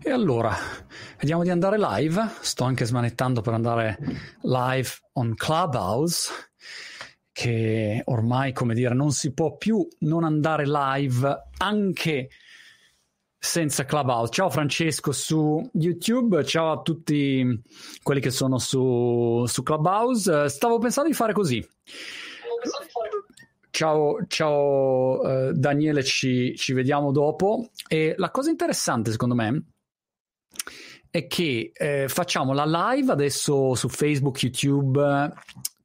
E allora, vediamo di andare live. Sto anche smanettando per andare live on Clubhouse, che ormai, come dire, non si può più non andare live anche senza Clubhouse. Ciao Francesco su YouTube, ciao a tutti quelli che sono su, su Clubhouse. Stavo pensando di fare così. Ciao, ciao uh, Daniele, ci, ci vediamo dopo. E la cosa interessante, secondo me, è che eh, facciamo la live adesso su Facebook, YouTube,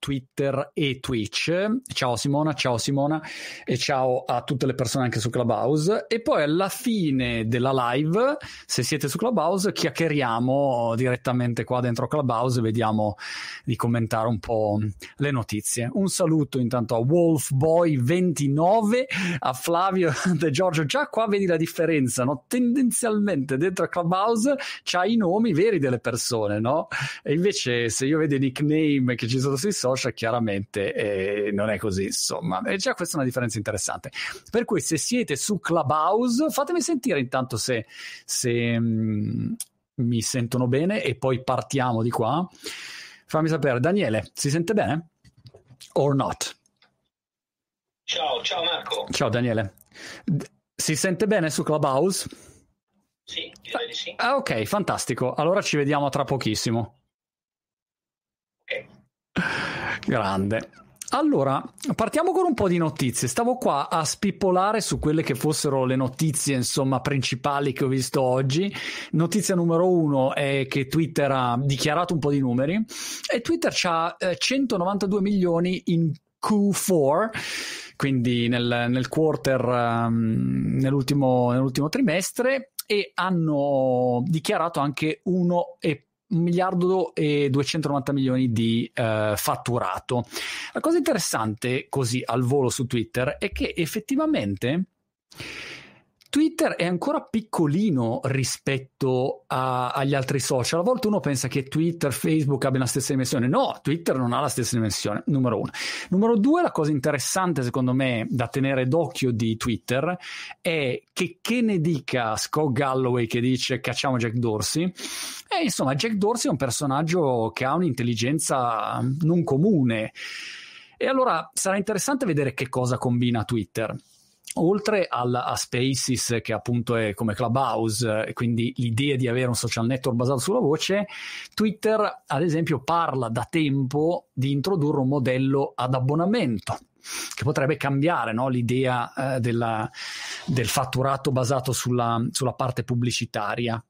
Twitter e Twitch. Ciao Simona, ciao Simona e ciao a tutte le persone anche su Clubhouse. E poi alla fine della live, se siete su Clubhouse, chiacchieriamo direttamente qua dentro Clubhouse e vediamo di commentare un po' le notizie. Un saluto intanto a Wolfboy29, a Flavio De Giorgio. Già qua vedi la differenza, no? Tendenzialmente dentro Clubhouse c'hai i nomi veri delle persone, no? E invece se io vedo i nickname che ci sono sui social, social chiaramente eh, non è così, insomma. E già questa è una differenza interessante. Per cui se siete su Clubhouse, fatemi sentire intanto se, se mh, mm, mi sentono bene e poi partiamo di qua. Fammi sapere, Daniele, si sente bene? Or not? Ciao, ciao Marco. Ciao Daniele. Si sente bene su Clubhouse? Sì, direi di sì. Ah, ok, fantastico. Allora ci vediamo tra pochissimo. Ok. Grande. Allora, partiamo con un po' di notizie. Stavo qua a spippolare su quelle che fossero le notizie, insomma, principali che ho visto oggi. Notizia numero uno è che Twitter ha dichiarato un po' di numeri e Twitter ha eh, 192 milioni in Q4 quindi nel, nel quarter, um, nell'ultimo, nell'ultimo trimestre, e hanno dichiarato anche 1,5 un miliardo e 290 milioni di uh, fatturato. La cosa interessante, così al volo su Twitter, è che effettivamente Twitter è ancora piccolino rispetto a, agli altri social. A volte uno pensa che Twitter, Facebook abbiano la stessa dimensione. No, Twitter non ha la stessa dimensione, numero uno. Numero due, la cosa interessante secondo me da tenere d'occhio di Twitter è che che ne dica Scott Galloway che dice cacciamo Jack Dorsey. E insomma, Jack Dorsey è un personaggio che ha un'intelligenza non comune. E allora sarà interessante vedere che cosa combina Twitter oltre al, a Spaces che appunto è come Clubhouse e quindi l'idea di avere un social network basato sulla voce Twitter ad esempio parla da tempo di introdurre un modello ad abbonamento che potrebbe cambiare no? l'idea eh, della, del fatturato basato sulla, sulla parte pubblicitaria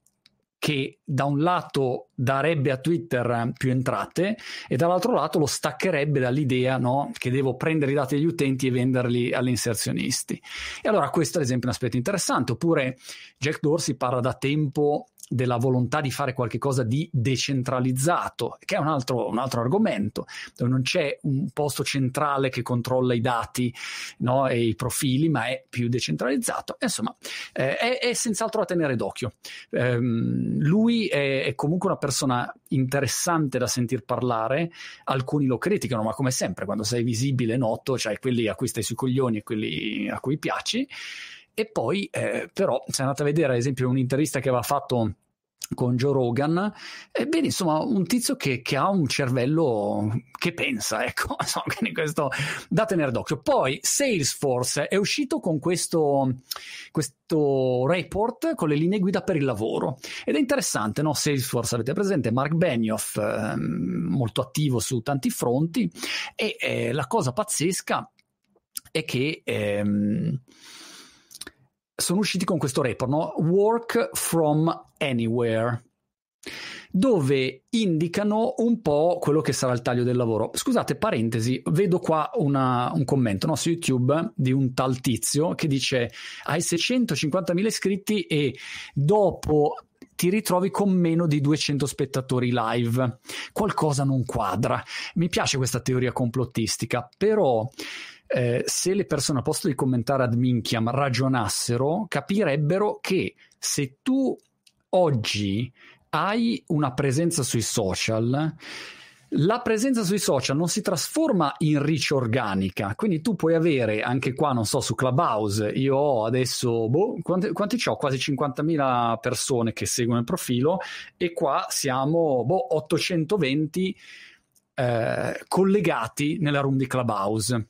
che da un lato darebbe a Twitter più entrate e dall'altro lato lo staccherebbe dall'idea no, che devo prendere i dati degli utenti e venderli agli inserzionisti. E allora questo è ad esempio un aspetto interessante. Oppure Jack Dorsey parla da tempo della volontà di fare qualcosa di decentralizzato, che è un altro, un altro, argomento, dove non c'è un posto centrale che controlla i dati no, e i profili, ma è più decentralizzato. Insomma, eh, è, è, senz'altro da tenere d'occhio. Eh, lui è, è, comunque una persona interessante da sentir parlare, alcuni lo criticano, ma come sempre, quando sei visibile noto, cioè quelli a cui stai sui coglioni e quelli a cui piaci. E poi, eh, però, se andate a vedere, ad esempio, un'intervista che aveva fatto con Joe Rogan, ebbene insomma un tizio che, che, ha un cervello che pensa, ecco, insomma, questo da tenere d'occhio. Poi Salesforce è uscito con questo, questo report con le linee guida per il lavoro ed è interessante, no? Salesforce avete presente Mark Benioff, eh, molto attivo su tanti fronti e eh, la cosa pazzesca è che... Ehm, sono usciti con questo report, no? Work from Anywhere dove indicano un po' quello che sarà il taglio del lavoro. Scusate, parentesi, vedo qua una, un commento no, su YouTube di un tal tizio che dice hai 650.000 iscritti e dopo ti ritrovi con meno di 200 spettatori live. Qualcosa non quadra. Mi piace questa teoria complottistica, però eh, se le persone a posto di commentare ad minchiam ragionassero, capirebbero che se tu oggi hai una presenza sui social, La presenza sui social non si trasforma in reach organica, quindi tu puoi avere anche qua, non so, su Clubhouse, io ho adesso, boh, quanti, quanti ho? Quasi 50.000 persone che seguono il profilo e qua siamo, boh, 820 eh, collegati nella room di Clubhouse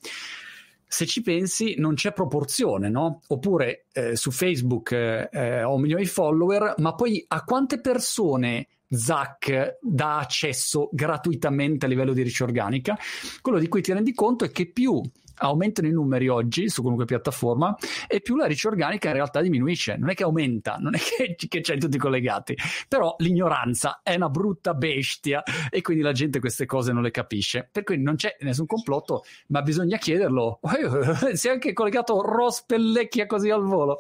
se ci pensi non c'è proporzione, no? Oppure eh, su Facebook eh, ho milioni di follower, ma poi a quante persone Zack dà accesso gratuitamente a livello di ricerca organica? Quello di cui ti rendi conto è che più aumentano i numeri oggi su qualunque piattaforma e più la ricerca organica in realtà diminuisce. Non è che aumenta, non è che, che c'è tutti collegati, però l'ignoranza è una brutta bestia e quindi la gente queste cose non le capisce. Per cui non c'è nessun complotto, ma bisogna chiederlo. Si è anche collegato Ross Pellecchia così al volo.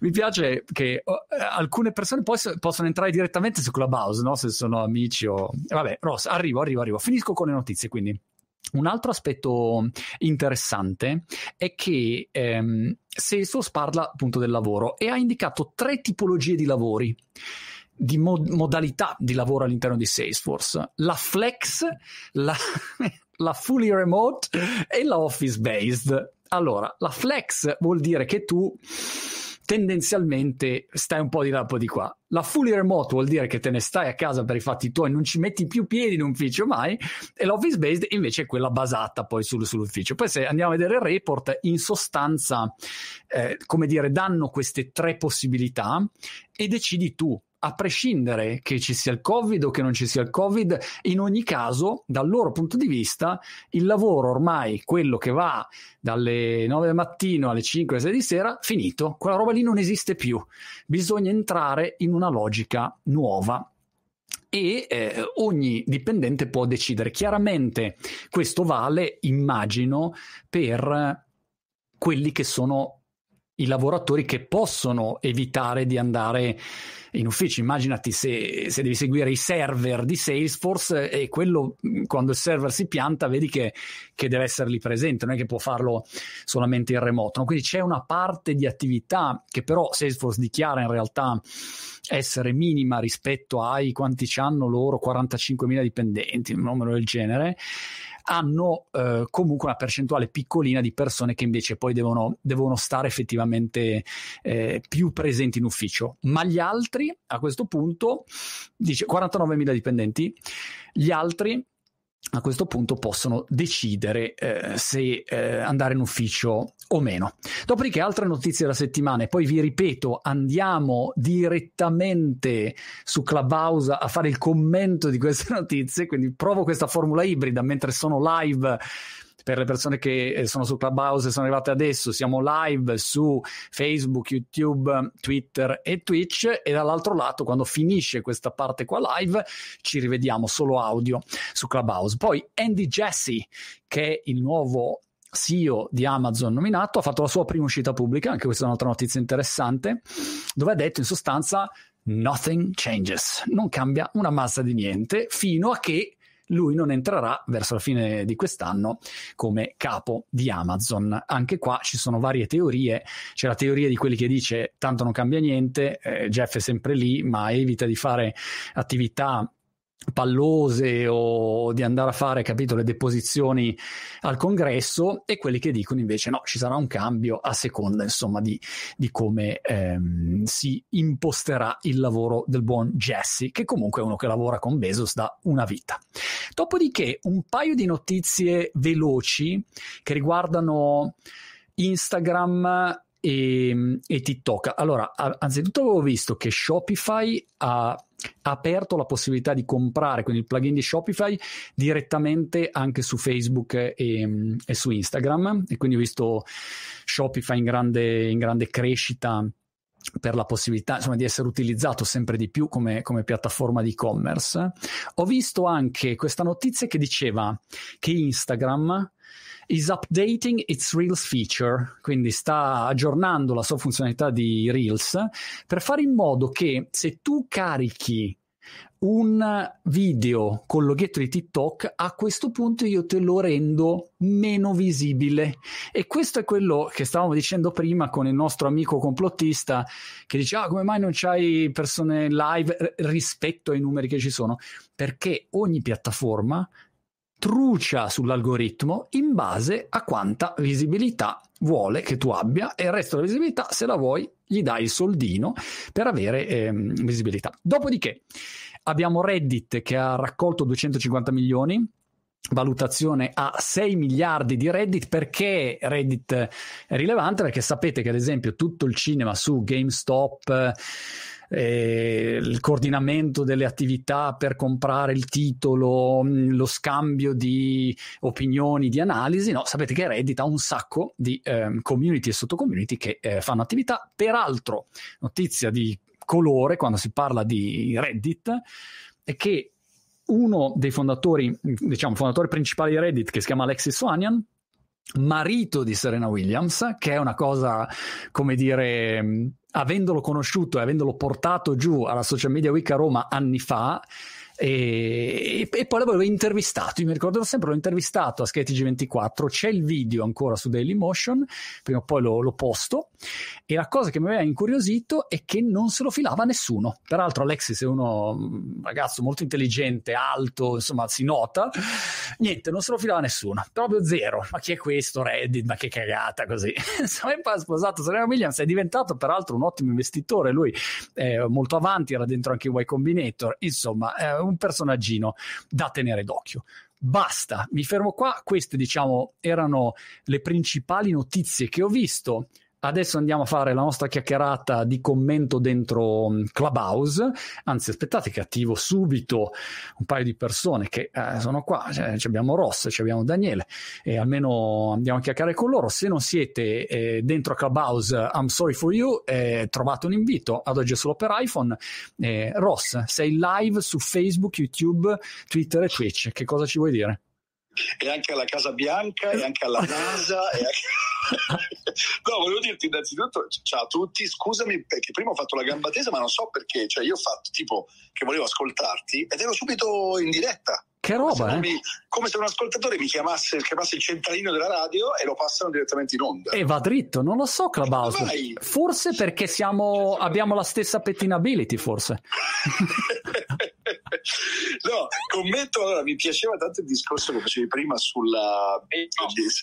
Mi piace che uh, alcune persone poi possono entrare direttamente su Clubhouse, no? se sono amici o... Vabbè, Ross, arrivo, arrivo, arrivo. Finisco con le notizie quindi. Un altro aspetto interessante è che ehm, Salesforce parla appunto del lavoro e ha indicato tre tipologie di lavori, di mod- modalità di lavoro all'interno di Salesforce: la flex, la, la fully remote e la office based. Allora, la flex vuol dire che tu tendenzialmente stai un po' di là, un po' di qua. La fully remote vuol dire che te ne stai a casa per i fatti tuoi, non ci metti più piedi in ufficio mai, e l'office based invece è quella basata poi sul, sull'ufficio. Poi se andiamo a vedere il report, in sostanza, eh, come dire, danno queste tre possibilità e decidi tu a prescindere che ci sia il Covid o che non ci sia il Covid, in ogni caso, dal loro punto di vista, il lavoro ormai, quello che va dalle 9 del mattino alle 5 6 di sera, finito. Quella roba lì non esiste più. Bisogna entrare in una logica nuova e eh, ogni dipendente può decidere. Chiaramente questo vale, immagino, per quelli che sono i lavoratori che possono evitare di andare in ufficio. Immaginati se, se, devi seguire i server di Salesforce e quello quando il server si pianta vedi che, che deve essere lì presente, non è che può farlo solamente in remoto. No? Quindi c'è una parte di attività che però Salesforce dichiara in realtà essere minima rispetto ai quanti hanno loro 45.000 dipendenti, un numero del genere hanno eh, comunque una percentuale piccolina di persone che invece poi devono, devono stare effettivamente eh, più presenti in ufficio. Ma gli altri, a questo punto, dice 49.000 dipendenti, gli altri a questo punto possono decidere eh, se eh, andare in ufficio o meno. Dopodiché altre notizie della settimana e poi vi ripeto, andiamo direttamente su Clubhouse a fare il commento di queste notizie, quindi provo questa formula ibrida mentre sono live per le persone che eh, sono su Clubhouse e sono arrivate adesso, siamo live su Facebook, YouTube, Twitter e Twitch e dall'altro lato quando finisce questa parte qua live ci rivediamo solo audio su Clubhouse. Poi Andy Jassy che è il nuovo CEO di Amazon nominato, ha fatto la sua prima uscita pubblica, anche questa è un'altra notizia interessante, dove ha detto in sostanza nothing changes, non cambia una massa di niente fino a che lui non entrerà verso la fine di quest'anno come capo di Amazon. Anche qua ci sono varie teorie, c'è la teoria di quelli che dice tanto non cambia niente, eh, Jeff è sempre lì, ma evita di fare attività pallose o di andare a fare, capito, le deposizioni al congresso e quelli che dicono invece no, ci sarà un cambio a seconda insomma di, di come ehm, si imposterà il lavoro del buon Jesse, che comunque è uno che lavora con Bezos da una vita. Dopodiché un paio di notizie veloci che riguardano Instagram e, e TikTok. Allora, anzitutto avevo visto che Shopify ha aperto la possibilità di comprare quindi il plugin di Shopify direttamente anche su Facebook e, e su Instagram e quindi ho visto Shopify in grande, in grande crescita per la possibilità insomma, di essere utilizzato sempre di più come, come piattaforma di e-commerce. Ho visto anche questa notizia che diceva che Instagram is updating its Reels feature, quindi sta aggiornando la sua funzionalità di Reels per fare in modo che se tu carichi un video con loghetto di TikTok, a questo punto io te lo rendo meno visibile. E questo è quello che stavamo dicendo prima con il nostro amico complottista che dice: Ah, come mai non c'hai persone live rispetto ai numeri che ci sono? Perché ogni piattaforma trucia sull'algoritmo in base a quanta visibilità vuole che tu abbia e il resto della visibilità, se la vuoi, gli dai il soldino per avere eh, visibilità. Dopodiché abbiamo Reddit che ha raccolto 250 milioni valutazione a 6 miliardi di Reddit perché Reddit è rilevante perché sapete che ad esempio tutto il cinema su GameStop eh, il coordinamento delle attività per comprare il titolo, mm, lo scambio di opinioni, di analisi, no, sapete che Reddit ha un sacco di eh, community e sottocommunity che eh, fanno attività. Peraltro, notizia di colore quando si parla di Reddit è che uno dei fondatori, diciamo, fondatore principale di Reddit, che si chiama Alexis Swanian, marito di Serena Williams, che è una cosa, come dire, avendolo conosciuto e avendolo portato giù alla Social Media Week a Roma anni fa, e, e, poi l'avevo intervistato, io mi ricordo sempre, l'ho intervistato a SketchG24, c'è il video ancora su Dailymotion, prima o poi lo, lo, posto, e la cosa che mi aveva incuriosito è che non se lo filava nessuno. Peraltro Alexis è uno un ragazzo molto intelligente, alto, insomma si nota, niente, non se lo filava nessuno, proprio zero. Ma chi è questo Reddit? Ma che cagata così. Insomma, poi ha sposato Serena Williams, è diventato peraltro un ottimo investitore, lui è molto avanti, era dentro anche Y Combinator, insomma, è un personaggino da tenere d'occhio. Basta, mi fermo qua. Queste, diciamo, erano le principali notizie che ho visto. Adesso andiamo a fare la nostra chiacchierata di commento dentro mm, Clubhouse. Anzi, aspettate che attivo subito un paio di persone che eh, sono qua. Cioè, abbiamo Ross, abbiamo Daniele e almeno andiamo a chiacchierare con loro. Se non siete eh, dentro Clubhouse, I'm sorry for you, eh, trovate un invito. Ad oggi è solo per iPhone. Eh, Ross, sei live su Facebook, YouTube, Twitter e Twitch. Che cosa ci vuoi dire? E anche alla Casa Bianca, e anche alla NASA. e anche... no, volevo dirti innanzitutto ciao a tutti, scusami perché prima ho fatto la gamba tesa, ma non so perché, cioè io ho fatto tipo che volevo ascoltarti ed ero subito in diretta. Che roba, come, eh? mi, come se un ascoltatore mi chiamasse, chiamasse, il centralino della radio e lo passano direttamente in onda. E va dritto, non lo so, Clubhouse. Forse perché siamo, abbiamo la stessa pettinability, forse. no, commento allora, mi piaceva tanto il discorso che facevi prima sulla,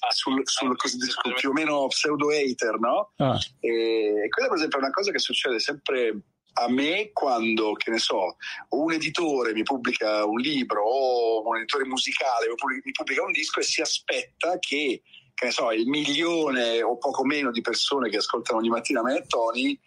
sul, sul, sul, più o meno pseudo hater, no? Ah. E quella per esempio è una cosa che succede sempre a me quando, che ne so, un editore mi pubblica un libro o un editore musicale mi pubblica un disco e si aspetta che, che ne so, il milione o poco meno di persone che ascoltano ogni mattina me e Tony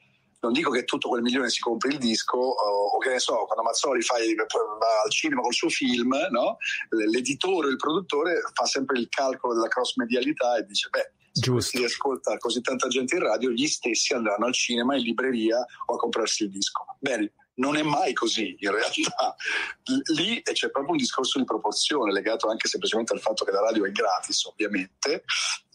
non dico che tutto quel milione si compri il disco o, o che ne so, quando Mazzoli fa, va al cinema col suo film, no? l'editore o il produttore fa sempre il calcolo della cross medialità e dice beh Giusto. si ascolta così tanta gente in radio, gli stessi andranno al cinema, in libreria o a comprarsi il disco. Bene, non è mai così in realtà. Lì c'è proprio un discorso di proporzione legato anche semplicemente al fatto che la radio è gratis, ovviamente,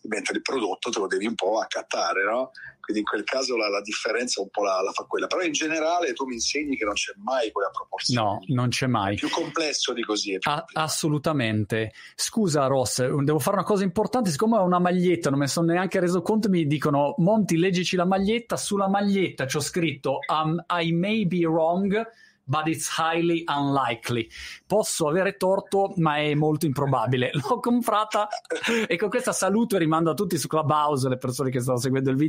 mentre il prodotto te lo devi un po' accattare, no? Quindi in quel caso la, la differenza un po' la, la, fa quella. Però in generale tu mi insegni che non c'è mai quella proporzione. No, non c'è mai. È più complesso di così. A- assolutamente. Scusa Ross, devo fare una cosa importante, siccome ho una maglietta, non me ne sono neanche reso conto, mi dicono Monti leggici la maglietta, sulla maglietta ci ho scritto um, I may be wrong but it's highly unlikely. Posso avere torto, ma è molto improbabile. L'ho comprata e con questa saluto e rimando a tutti su Clubhouse, le persone che stanno seguendo il video.